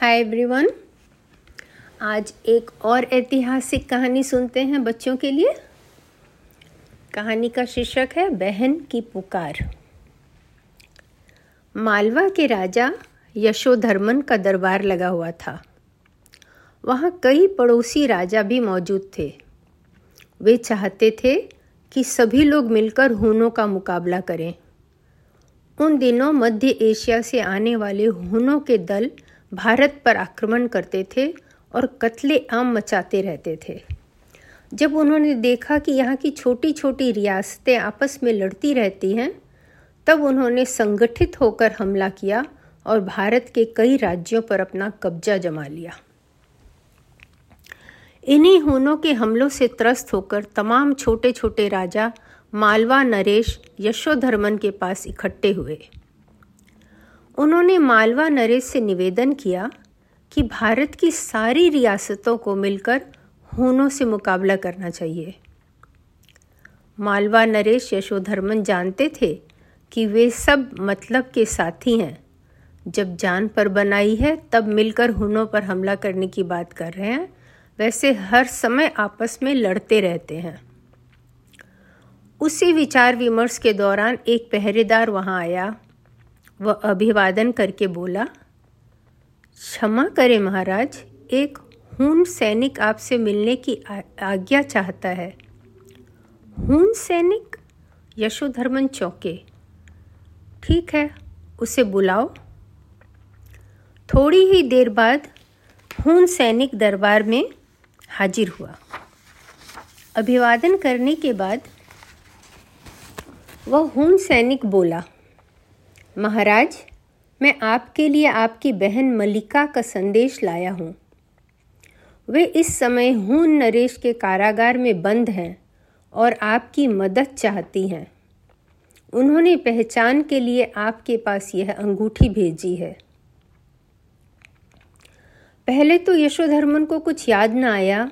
Hi everyone आज एक और ऐतिहासिक कहानी सुनते हैं बच्चों के लिए। कहानी का शीर्षक है, बहन की पुकार। मालवा के राजा यशोधर्मन का दरबार लगा हुआ था। वहाँ कई पड़ोसी राजा भी मौजूद थे। वे चाहते थे कि सभी लोग मिलकर हुनों का मुकाबला करें। उन दिनों मध्य एशिया से आने वाले हुनों के दल भारत पर आक्रमण करते थे और कत्ले आम मचाते रहते थे। जब उन्होंने देखा कि यहाँ की छोटी छोटी रियासतें आपस में लड़ती रहती हैं, तब उन्होंने संगठित होकर हमला किया और भारत के कई राज्यों पर अपना कब्जा जमा लिया। इन्हीं हुनों के हमलों से त्रस्त होकर तमाम छोटे छोटे राजा मालवा, नरेश, यशोधर्मन के पास इकट्ठे हुए। उन्होंने मालवा नरेश से निवेदन किया कि भारत की सारी रियासतों को मिलकर हुनों से मुकाबला करना चाहिए। मालवा नरेश यशोधर्मन जानते थे कि वे सब मतलब के साथी हैं। जब जान पर बनाई है, तब मिलकर हुनों पर हमला करने की बात कर रहे हैं, वैसे हर समय आपस में लड़ते रहते हैं। उसी विचार विमर्श के दौरान एक पहरेदार वहाँ आया। वह अभिवादन करके बोला, क्षमा करें महाराज, एक हून सैनिक आपसे मिलने की आज्ञा चाहता है। हून सैनिक? यशोधर्मन चौके। ठीक है, उसे बुलाओ। थोड़ी ही देर बाद हून सैनिक दरबार में हाजिर हुआ। अभिवादन करने के बाद वह हून सैनिक बोला महाराज, मैं आपके लिए आपकी बहन मलिका का संदेश लाया हूँ। वे इस समय हून नरेश के कारागार में बंद हैं और आपकी मदद चाहती हैं। उन्होंने पहचान के लिए आपके पास यह अंगूठी भेजी है। पहले तो यशोधर्मन को कुछ याद न आया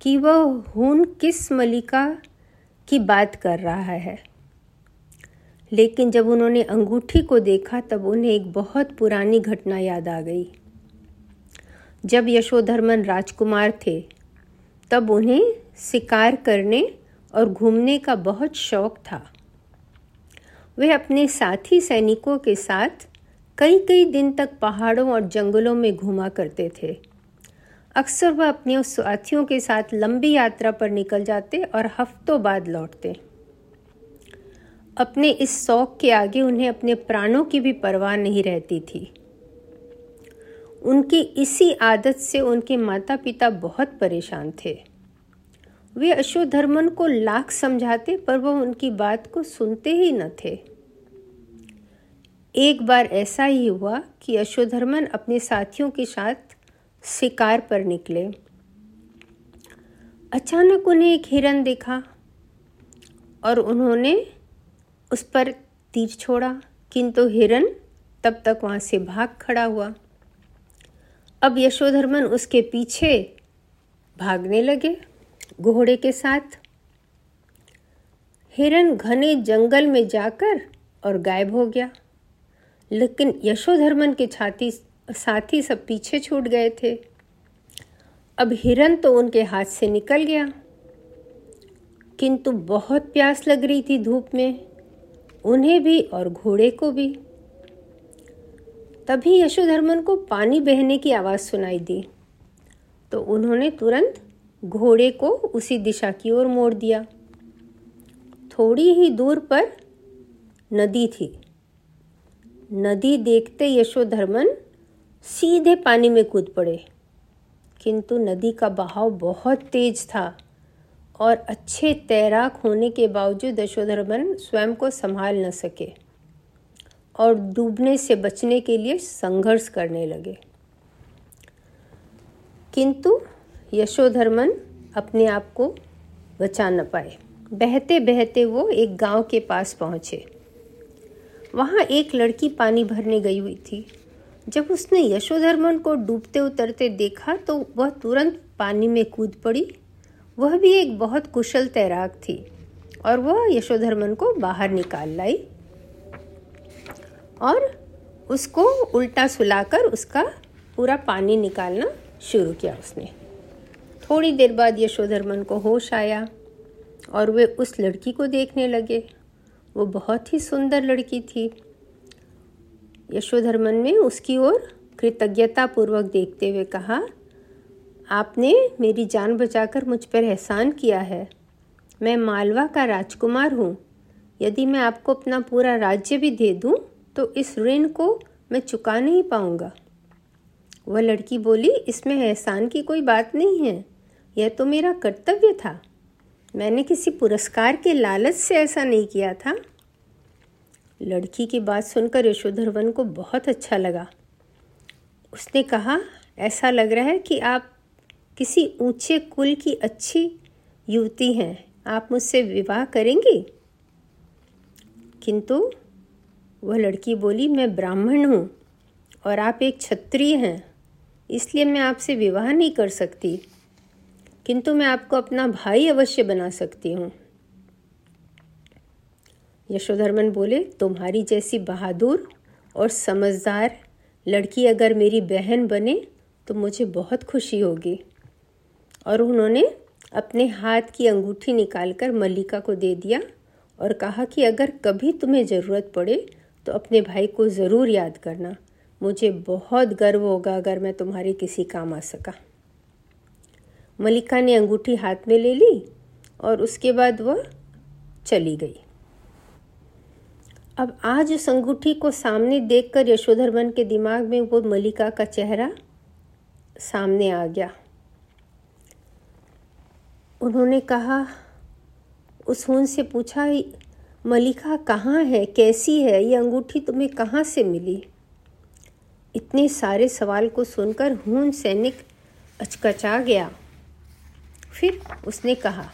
कि वह हून किस मलिका की बात कर रहा है। लेकिन जब उन्होंने अंगूठी को देखा, तब उन्हें एक बहुत पुरानी घटना याद आ गई। जब यशोधर्मन राजकुमार थे, तब उन्हें शिकार करने और घूमने का बहुत शौक था। वे अपने साथी सैनिकों के साथ कई कई दिन तक पहाड़ों और जंगलों में घूमा करते थे। अक्सर वह अपने साथियों के साथ लंबी यात्रा पर निकल जाते और हफ्तों बाद लौटते। अपने इस शौक के आगे उन्हें अपने प्राणों की भी परवाह नहीं रहती थी। उनकी इसी आदत से उनके माता पिता बहुत परेशान थे। वे अशोधर्मन को लाख समझाते, पर वह उनकी बात को सुनते ही न थे। एक बार ऐसा ही हुआ कि अशोधर्मन अपने साथियों के साथ शिकार पर निकले। अचानक उन्हें एक हिरन देखा और उन्होंने उस पर तीर छोड़ा, किंतु हिरन तब तक वहाँ से भाग खड़ा हुआ। अब यशोधर्मन उसके पीछे भागने लगे घोड़े के साथ। हिरन घने जंगल में जाकर और गायब हो गया, लेकिन यशोधर्मन के छाती, साथी सब पीछे छूट गए थे। अब हिरन तो उनके हाथ से निकल गया, किंतु बहुत प्यास लग रही थी धूप में। उन्हें भी और घोड़े को भी। तभी यशोधर्मन को पानी बहने की आवाज़ सुनाई दी। तो उन्होंने तुरंत घोड़े को उसी दिशा की ओर मोड़ दिया। थोड़ी ही दूर पर नदी थी। नदी देखते यशोधर्मन सीधे पानी में कूद पड़े। किंतु नदी का बहाव बहुत तेज था। और अच्छे तैराक होने के बावजूद यशोधर्मन स्वयं को संभाल न सके और डूबने से बचने के लिए संघर्ष करने लगे। किंतु यशोधर्मन अपने आप को बचा न पाए। बहते बहते वो एक गाँव के पास पहुँचे। वहाँ एक लड़की पानी भरने गई हुई थी। जब उसने यशोधर्मन को डूबते उतरते देखा तो वह तुरंत पानी में कूद पड़ी वह भी एक बहुत कुशल तैराक थी और वह यशोधर्मन को बाहर निकाल लाई और उसको उल्टा सुलाकर उसका पूरा पानी निकालना शुरू किया उसने। थोड़ी देर बाद यशोधर्मन को होश आया और वे उस लड़की को देखने लगे। वो बहुत ही सुंदर लड़की थी। यशोधर्मन ने उसकी ओर कृतज्ञतापूर्वक देखते हुए कहा आपने मेरी जान बचाकर मुझ पर एहसान किया है। मैं मालवा का राजकुमार हूँ। यदि मैं आपको अपना पूरा राज्य भी दे दूँ तो इस ऋण को मैं चुका नहीं पाऊँगा। वह लड़की बोली, इसमें एहसान की कोई बात नहीं है। यह तो मेरा कर्तव्य था। मैंने किसी पुरस्कार के लालच से ऐसा नहीं किया था। लड़की की बात सुनकर यशोधरवन को बहुत अच्छा लगा। उसने कहा, ऐसा लग रहा है कि आप किसी ऊँचे कुल की अच्छी युवती हैं। आप मुझसे विवाह करेंगी? किंतु वह लड़की बोली, मैं ब्राह्मण हूँ और आप एक क्षत्रिय हैं, इसलिए मैं आपसे विवाह नहीं कर सकती। किंतु मैं आपको अपना भाई अवश्य बना सकती हूँ। यशोधर्मन बोले, तुम्हारी जैसी बहादुर और समझदार लड़की अगर मेरी बहन बने तो मुझे बहुत खुशी होगी। और उन्होंने अपने हाथ की अंगूठी निकालकर मल्लिका को दे दिया और कहा कि अगर कभी तुम्हें ज़रूरत पड़े तो अपने भाई को ज़रूर याद करना। मुझे बहुत गर्व होगा अगर मैं तुम्हारे किसी काम आ सका। मलिका ने अंगूठी हाथ में ले ली और उसके बाद वह चली गई। अब आज उस अंगूठी को सामने देखकर यशोधर के दिमाग में वो मलिका का चेहरा सामने आ गया। उन्होंने कहा, उस हून से पूछा, मलिका कहाँ है? कैसी है? ये अंगूठी तुम्हें कहाँ से मिली? इतने सारे सवाल को सुनकर हून सैनिक अचकचा गया। फिर उसने कहा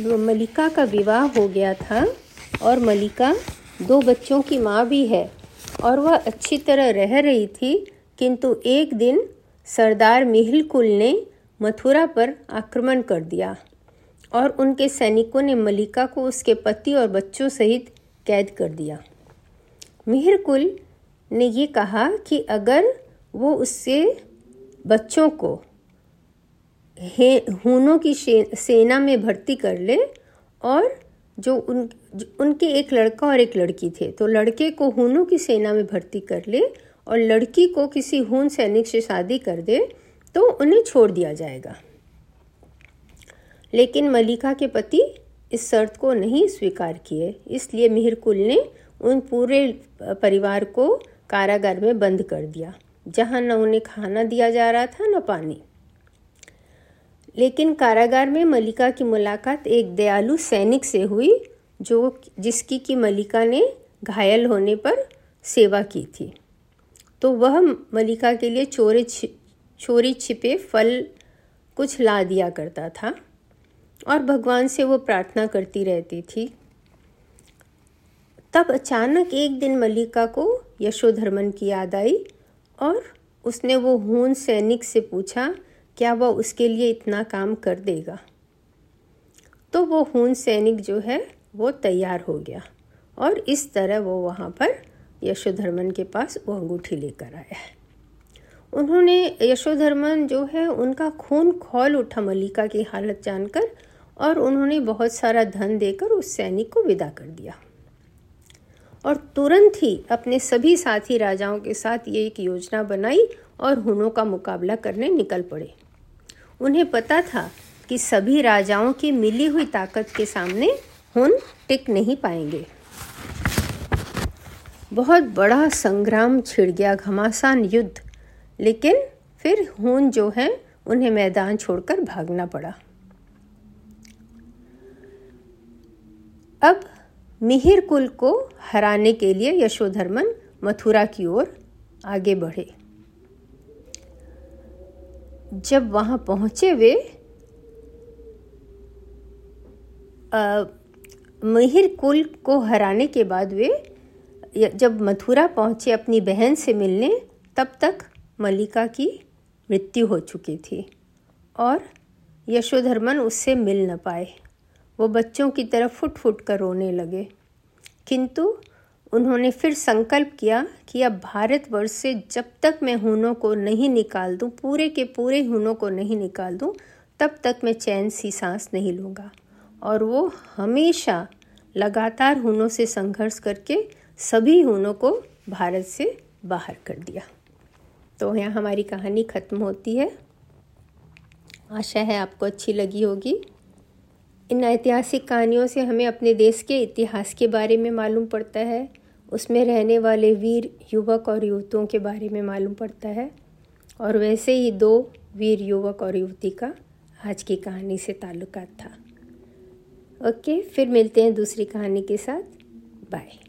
मलिका का विवाह हो गया था और मलिका दो बच्चों की माँ भी है और वह अच्छी तरह रह रही थी किंतु एक दिन सरदार मिहिलकुल ने मथुरा पर आक्रमण कर दिया और उनके सैनिकों ने मलिका को उसके पति और बच्चों सहित कैद कर दिया। मिहिरकुल ने ये कहा कि अगर वो उससे बच्चों को हूनों की सेना में भर्ती कर ले और जो उन जो उनके एक लड़का और एक लड़की थे तो लड़के को हूनों की सेना में भर्ती कर ले और लड़की को किसी हून सैनिक से शादी कर दे तो उन्हें छोड़ दिया जाएगा। लेकिन मलिका के पति इस शर्त को नहीं स्वीकार किए। इसलिए मिहिरकुल ने उन पूरे परिवार को कारागार में बंद कर दिया, जहाँ न उन्हें खाना दिया जा रहा था, न पानी। लेकिन कारागार में मलिका की मुलाकात एक दयालु सैनिक से हुई, जो जिसकी की मलिका ने घायल होने पर सेवा की थी। तो वह मलिका के लिए चोरी चोरी छिपे फल कुछ ला दिया करता था और भगवान से वो प्रार्थना करती रहती थी। तब अचानक एक दिन मल्लिका को यशोधर्मन की याद आई और उसने वो हून सैनिक से पूछा, क्या वह उसके लिए इतना काम कर देगा? तो वो हून सैनिक जो है, वो तैयार हो गया और इस तरह वो वहाँ पर यशोधर्मन के पास वो अंगूठी लेकर आया है। उन्होंने यशोधर्मन जो है, उनका खून खोल उठा मल्लिका की हालत जानकर और उन्होंने बहुत सारा धन देकर उस सैनिक को विदा कर दिया। और तुरंत ही अपने सभी साथी राजाओं के साथ ये एक योजना बनाई और हुनों का मुकाबला करने निकल पड़े। उन्हें पता था कि सभी राजाओं की मिली हुई ताकत के सामने हुन टिक नहीं पाएँगे। बहुत बड़ा संग्राम छिड़ गया, घमासान युद्ध। लेकिन फिर हुन जो है, उन्हें मैदान छोड़कर भागना पड़ा। अब मिहिर कुल को हराने के लिए यशोधर्मन मथुरा की ओर आगे बढ़े। जब वहाँ पहुँचे वे मिहिर कुल को हराने के बाद वे जब मथुरा पहुँचे अपनी बहन से मिलने, तब तक मल्लिका की मृत्यु हो चुकी थी और यशोधर्मन उससे मिल न पाए। वो बच्चों की तरफ़ फुट फुट कर रोने लगे। किंतु उन्होंने फिर संकल्प किया कि अब भारतवर्ष से जब तक मैं हुनों को नहीं निकाल दूँ, पूरे के पूरे हुनों को नहीं निकाल दूँ, तब तक मैं चैन सी सांस नहीं लूँगा। और वो हमेशा लगातार हुनों से संघर्ष करके सभी हुनों को भारत से बाहर कर दिया। तो यहाँ हमारी कहानी ख़त्म होती है। आशा है आपको अच्छी लगी होगी। इन ऐतिहासिक कहानियों से हमें अपने देश के इतिहास के बारे में मालूम पड़ता है। उसमें रहने वाले वीर, युवक और युवतियों के बारे में मालूम पड़ता है। और वैसे ही दो वीर, युवक और युवती का आज की कहानी से ताल्लुकात था। ओके, फिर मिलते हैं दूसरी कहानी के साथ। बाय।